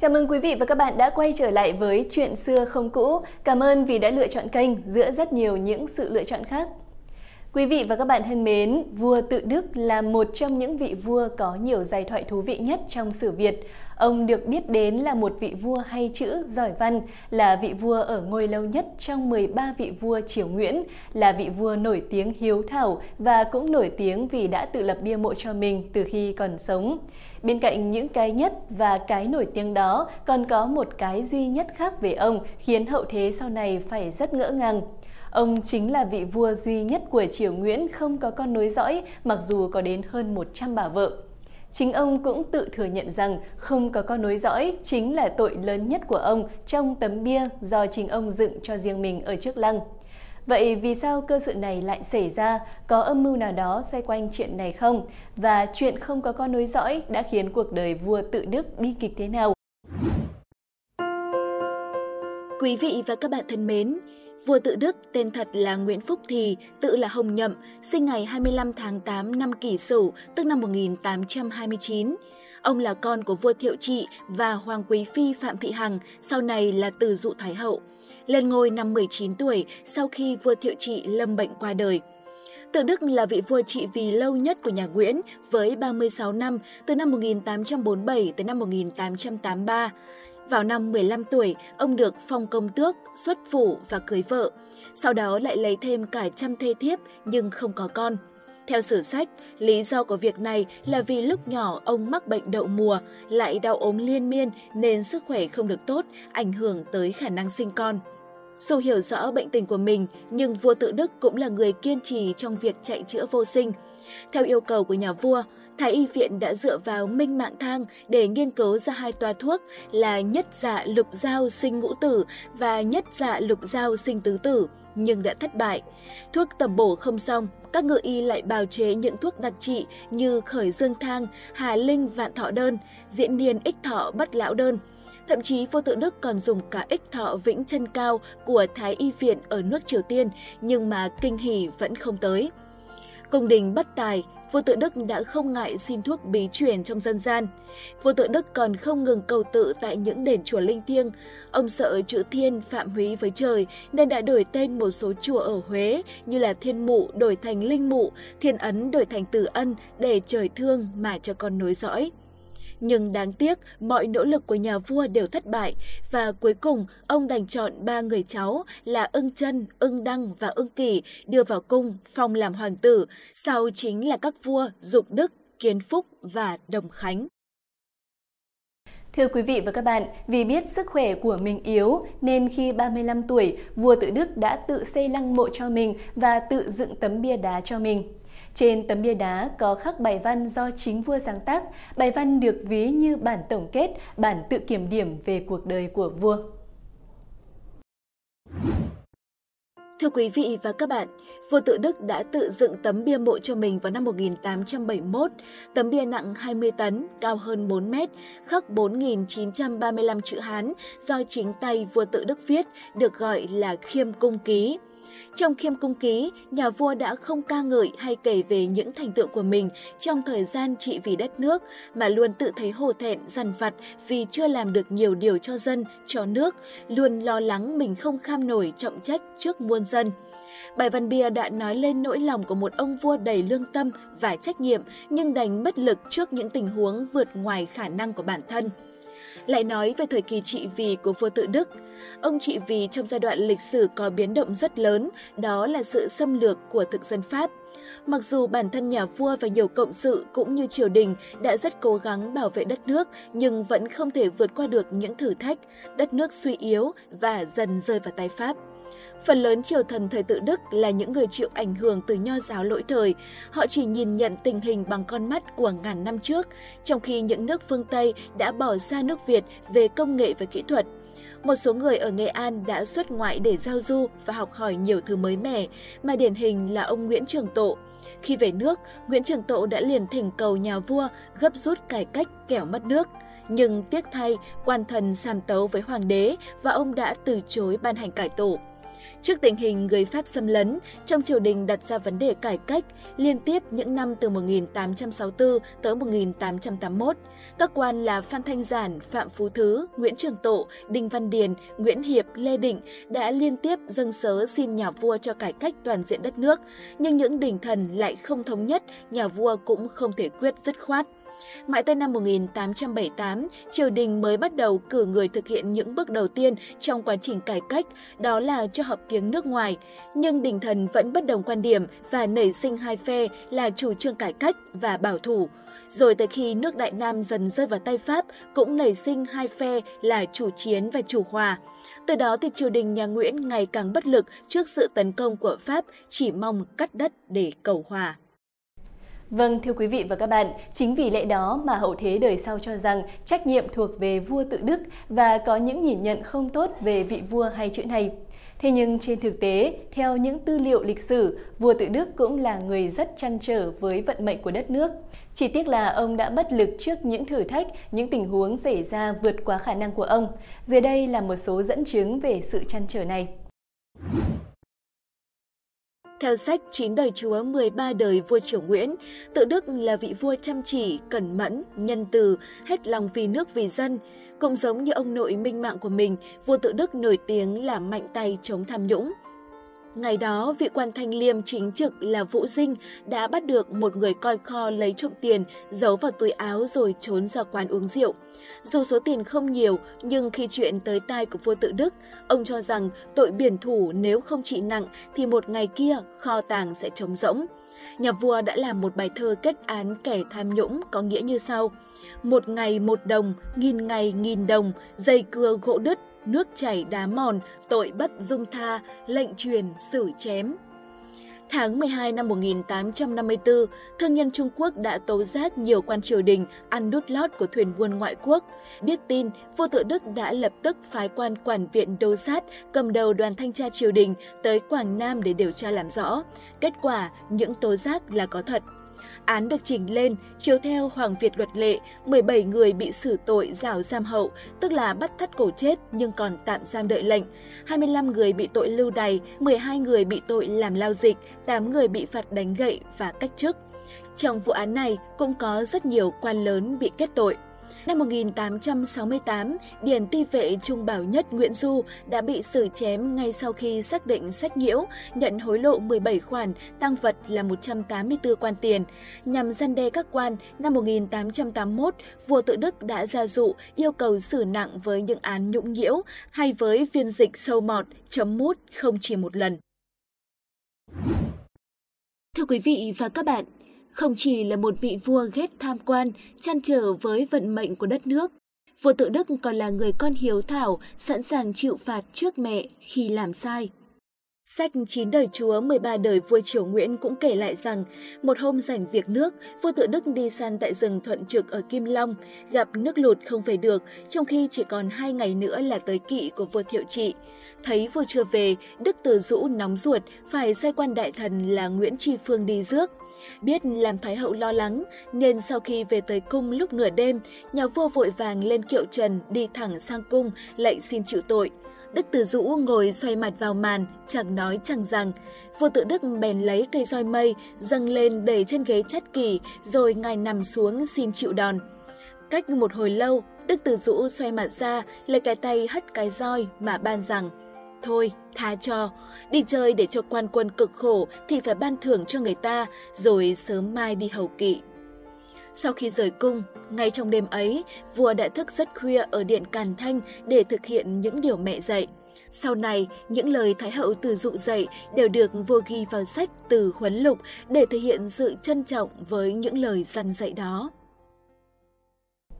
Chào mừng quý vị và các bạn đã quay trở lại với Chuyện xưa không cũ. Cảm ơn vì đã lựa chọn kênh giữa rất nhiều những sự lựa chọn khác. Quý vị và các bạn thân mến, vua Tự Đức là một trong những vị vua có nhiều giai thoại thú vị nhất trong sử Việt. Ông được biết đến là một vị vua hay chữ, giỏi văn, là vị vua ở ngôi lâu nhất trong 13 vị vua triều Nguyễn, là vị vua nổi tiếng hiếu thảo và cũng nổi tiếng vì đã tự lập bia mộ cho mình từ khi còn sống. Bên cạnh những cái nhất và cái nổi tiếng đó, còn có một cái duy nhất khác về ông khiến hậu thế sau này phải rất ngỡ ngàng. Ông chính là vị vua duy nhất của triều Nguyễn không có con nối dõi, mặc dù có đến hơn 100 bà vợ. Chính ông cũng tự thừa nhận rằng không có con nối dõi chính là tội lớn nhất của ông trong tấm bia do chính ông dựng cho riêng mình ở trước lăng. Vậy vì sao cơ sự này lại xảy ra? Có âm mưu nào đó xoay quanh chuyện này không? Và chuyện không có con nối dõi đã khiến cuộc đời vua tự đức bi kịch thế nào? Quý vị và các bạn thân mến, Vua tự Đức tên thật là Nguyễn Phúc Thì, tự là Hồng Nhậm, sinh ngày 25 tháng 8 năm Kỷ Sửu, tức năm 1829. Ông là con của vua Thiệu Trị và Hoàng Quý Phi Phạm Thị Hằng, sau này là Từ Dụ Thái Hậu. Lên ngôi năm 19 tuổi sau khi vua Thiệu Trị lâm bệnh qua đời. Tự Đức là vị vua trị vì lâu nhất của nhà Nguyễn với 36 năm, từ năm 1847 tới năm 1883. Vào năm 15 tuổi, ông được phong công tước, xuất phủ và cưới vợ. Sau đó lại lấy thêm cả trăm thê thiếp nhưng không có con. Theo sử sách, lý do của việc này là vì lúc nhỏ ông mắc bệnh đậu mùa, lại đau ốm liên miên nên sức khỏe không được tốt, ảnh hưởng tới khả năng sinh con. Dù hiểu rõ bệnh tình của mình, nhưng vua tự Đức cũng là người kiên trì trong việc chạy chữa vô sinh. Theo yêu cầu của nhà vua, Thái y viện đã dựa vào minh mạng thang để nghiên cứu ra hai toa thuốc là nhất dạ lục giao sinh ngũ tử và nhất dạ lục giao sinh tứ tử, nhưng đã thất bại. Thuốc tầm bổ không xong, các ngự y lại bào chế những thuốc đặc trị như khởi dương thang, hà linh vạn thọ đơn, diễn niên ích thọ bất lão đơn. Thậm chí Vô tự Đức còn dùng cả ích thọ vĩnh chân cao của Thái y viện ở nước Triều Tiên, nhưng mà kinh hỉ vẫn không tới. Cung đình bất tài, vua tự Đức đã không ngại xin thuốc bí truyền trong dân gian. Vua tự Đức còn không ngừng cầu tự tại những đền chùa linh thiêng. Ông sợ chữ thiên phạm húy với trời nên đã đổi tên một số chùa ở Huế như là Thiên Mụ đổi thành Linh Mụ, Thiên Ấn đổi thành Tử Ân để trời thương mà cho con nối dõi. Nhưng đáng tiếc, mọi nỗ lực của nhà vua đều thất bại và cuối cùng ông đành chọn ba người cháu là ưng chân, ưng đăng và ưng kỳ đưa vào cung phong làm hoàng tử, sau chính là các vua Dục Đức, Kiến Phúc và Đồng Khánh. Thưa quý vị và các bạn, vì biết sức khỏe của mình yếu nên khi 35 tuổi, vua tự Đức đã tự xây lăng mộ cho mình và tự dựng tấm bia đá cho mình. Trên tấm bia đá có khắc bài văn do chính vua sáng tác. Bài văn được ví như bản tổng kết, bản tự kiểm điểm về cuộc đời của vua. Thưa quý vị và các bạn, vua tự Đức đã tự dựng tấm bia mộ cho mình vào năm 1871. Tấm bia nặng 20 tấn, cao hơn 4 mét, khắc 4.935 chữ Hán do chính tay vua tự Đức viết, được gọi là khiêm cung ký. Trong khiêm cung ký, nhà vua đã không ca ngợi hay kể về những thành tựu của mình trong thời gian trị vì đất nước, mà luôn tự thấy hổ thẹn, dằn vặt vì chưa làm được nhiều điều cho dân, cho nước, luôn lo lắng mình không kham nổi trọng trách trước muôn dân. Bài văn bia đã nói lên nỗi lòng của một ông vua đầy lương tâm và trách nhiệm nhưng đành bất lực trước những tình huống vượt ngoài khả năng của bản thân lại nói về thời kỳ trị vì của vua tự Đức. Ông trị vì trong giai đoạn lịch sử có biến động rất lớn, đó là sự xâm lược của thực dân Pháp. Mặc dù bản thân nhà vua và nhiều cộng sự cũng như triều đình đã rất cố gắng bảo vệ đất nước, nhưng vẫn không thể vượt qua được những thử thách, đất nước suy yếu và dần rơi vào tay Pháp. Phần lớn triều thần thời tự Đức là những người chịu ảnh hưởng từ nho giáo lỗi thời. Họ chỉ nhìn nhận tình hình bằng con mắt của ngàn năm trước, trong khi những nước phương Tây đã bỏ xa nước Việt về công nghệ và kỹ thuật. Một số người ở Nghệ An đã xuất ngoại để giao du và học hỏi nhiều thứ mới mẻ, mà điển hình là ông Nguyễn Trường Tộ. Khi về nước, Nguyễn Trường Tộ đã liền thỉnh cầu nhà vua gấp rút cải cách kẻo mất nước. Nhưng tiếc thay, quan thần sàm tấu với hoàng đế và ông đã từ chối ban hành cải tổ. Trước tình hình người Pháp xâm lấn, trong triều đình đặt ra vấn đề cải cách liên tiếp những năm từ 1864 tới 1881. Các quan là Phan Thanh Giản, Phạm Phú Thứ, Nguyễn Trường Tộ, Đinh Văn Điền, Nguyễn Hiệp, Lê Định đã liên tiếp dâng sớ xin nhà vua cho cải cách toàn diện đất nước. Nhưng những đình thần lại không thống nhất, nhà vua cũng không thể quyết dứt khoát. Mãi tới năm 1878, triều đình mới bắt đầu cử người thực hiện những bước đầu tiên trong quá trình cải cách, đó là cho học tiếng nước ngoài. Nhưng đình thần vẫn bất đồng quan điểm và nảy sinh hai phe là chủ trương cải cách và bảo thủ. Rồi tới khi nước Đại Nam dần rơi vào tay Pháp, cũng nảy sinh hai phe là chủ chiến và chủ hòa. Từ đó thì triều đình nhà Nguyễn ngày càng bất lực trước sự tấn công của Pháp, chỉ mong cắt đất để cầu hòa. Vâng, thưa quý vị và các bạn, chính vì lẽ đó mà hậu thế đời sau cho rằng trách nhiệm thuộc về vua tự đức và có những nhìn nhận không tốt về vị vua hay chữ này. Thế nhưng trên thực tế, theo những tư liệu lịch sử, vua tự đức cũng là người rất chăn trở với vận mệnh của đất nước. Chỉ tiếc là ông đã bất lực trước những thử thách, những tình huống xảy ra vượt quá khả năng của ông. Dưới đây là một số dẫn chứng về sự chăn trở này. Theo sách Chín đời Chúa 13 đời vua Triều Nguyễn, tự Đức là vị vua chăm chỉ, cẩn mẫn, nhân từ, hết lòng vì nước vì dân. Cũng giống như ông nội minh mạng của mình, vua tự Đức nổi tiếng là mạnh tay chống tham nhũng. Ngày đó, vị quan thanh liêm chính trực là Vũ Dinh đã bắt được một người coi kho lấy trộm tiền, giấu vào túi áo rồi trốn ra quán uống rượu. Dù số tiền không nhiều, nhưng khi chuyện tới tai của vua tự Đức, ông cho rằng tội biển thủ nếu không trị nặng thì một ngày kia kho tàng sẽ trống rỗng. Nhà vua đã làm một bài thơ kết án kẻ tham nhũng có nghĩa như sau. Một ngày một đồng, nghìn ngày nghìn đồng, dây cưa gỗ đứt, nước chảy đá mòn, tội bất dung tha, lệnh truyền xử chém. Tháng 12 năm 1854, thương nhân Trung Quốc đã tố giác nhiều quan triều đình ăn đút lót của thuyền buôn ngoại quốc. Biết tin, vua tự Đức đã lập tức phái quan quản viện Đô Sát cầm đầu đoàn thanh tra triều đình tới Quảng Nam để điều tra làm rõ. Kết quả, những tố giác là có thật. Án được chỉnh lên, chiếu theo Hoàng Việt luật lệ, 17 người bị xử tội giảo giam hậu, tức là bắt thắt cổ chết nhưng còn tạm giam đợi lệnh. 25 người bị tội lưu đày, 12 người bị tội làm lao dịch, 8 người bị phạt đánh gậy và cách chức. Trong vụ án này cũng có rất nhiều quan lớn bị kết tội. Năm 1868, Điển ti vệ Trung Bảo Nhất Nguyễn Du đã bị xử chém ngay sau khi xác định sách nhiễu, nhận hối lộ 17 khoản, tăng vật là 184 quan tiền. Nhằm gian đe các quan, năm 1881, vua tự Đức đã ra dụ yêu cầu xử nặng với những án nhũng nhiễu hay với phiên dịch sâu mọt, chấm mút không chỉ một lần. Thưa quý vị và các bạn, không chỉ là một vị vua ghét tham quan, chăn trở với vận mệnh của đất nước, vua tự Đức còn là người con hiếu thảo, sẵn sàng chịu phạt trước mẹ khi làm sai. Sách chín đời chúa 13 đời vua Triều Nguyễn cũng kể lại rằng, một hôm rảnh việc nước, vua tự Đức đi săn tại rừng Thuận Trực ở Kim Long, gặp nước lụt không về được, trong khi chỉ còn hai ngày nữa là tới kỵ của vua Thiệu Trị. Thấy vua chưa về, Đức Từ Dũ nóng ruột, phải sai quan đại thần là Nguyễn Tri Phương đi rước. Biết làm Thái hậu lo lắng, nên sau khi về tới cung lúc nửa đêm, nhà vua vội vàng lên kiệu trần đi thẳng sang cung, lạy xin chịu tội. Đức Từ Dũ ngồi xoay mặt vào màn, chẳng nói chẳng rằng. Vua tự Đức bèn lấy cây roi mây, dâng lên để trên ghế chắt kỳ, rồi ngài nằm xuống xin chịu đòn. Cách một hồi lâu, Đức Từ Dũ xoay mặt ra, lấy cái tay hất cái roi mà ban rằng Thôi, tha cho, đi chơi để cho quan quân cực khổ thì phải ban thưởng cho người ta, rồi sớm mai đi hầu kỵ. Sau khi rời cung, ngay trong đêm ấy, vua đã thức rất khuya ở điện Càn Thanh để thực hiện những điều mẹ dạy. Sau này, những lời Thái hậu từ dụ dạy đều được vua ghi vào sách từ huấn lục để thể hiện sự trân trọng với những lời dăn dạy đó.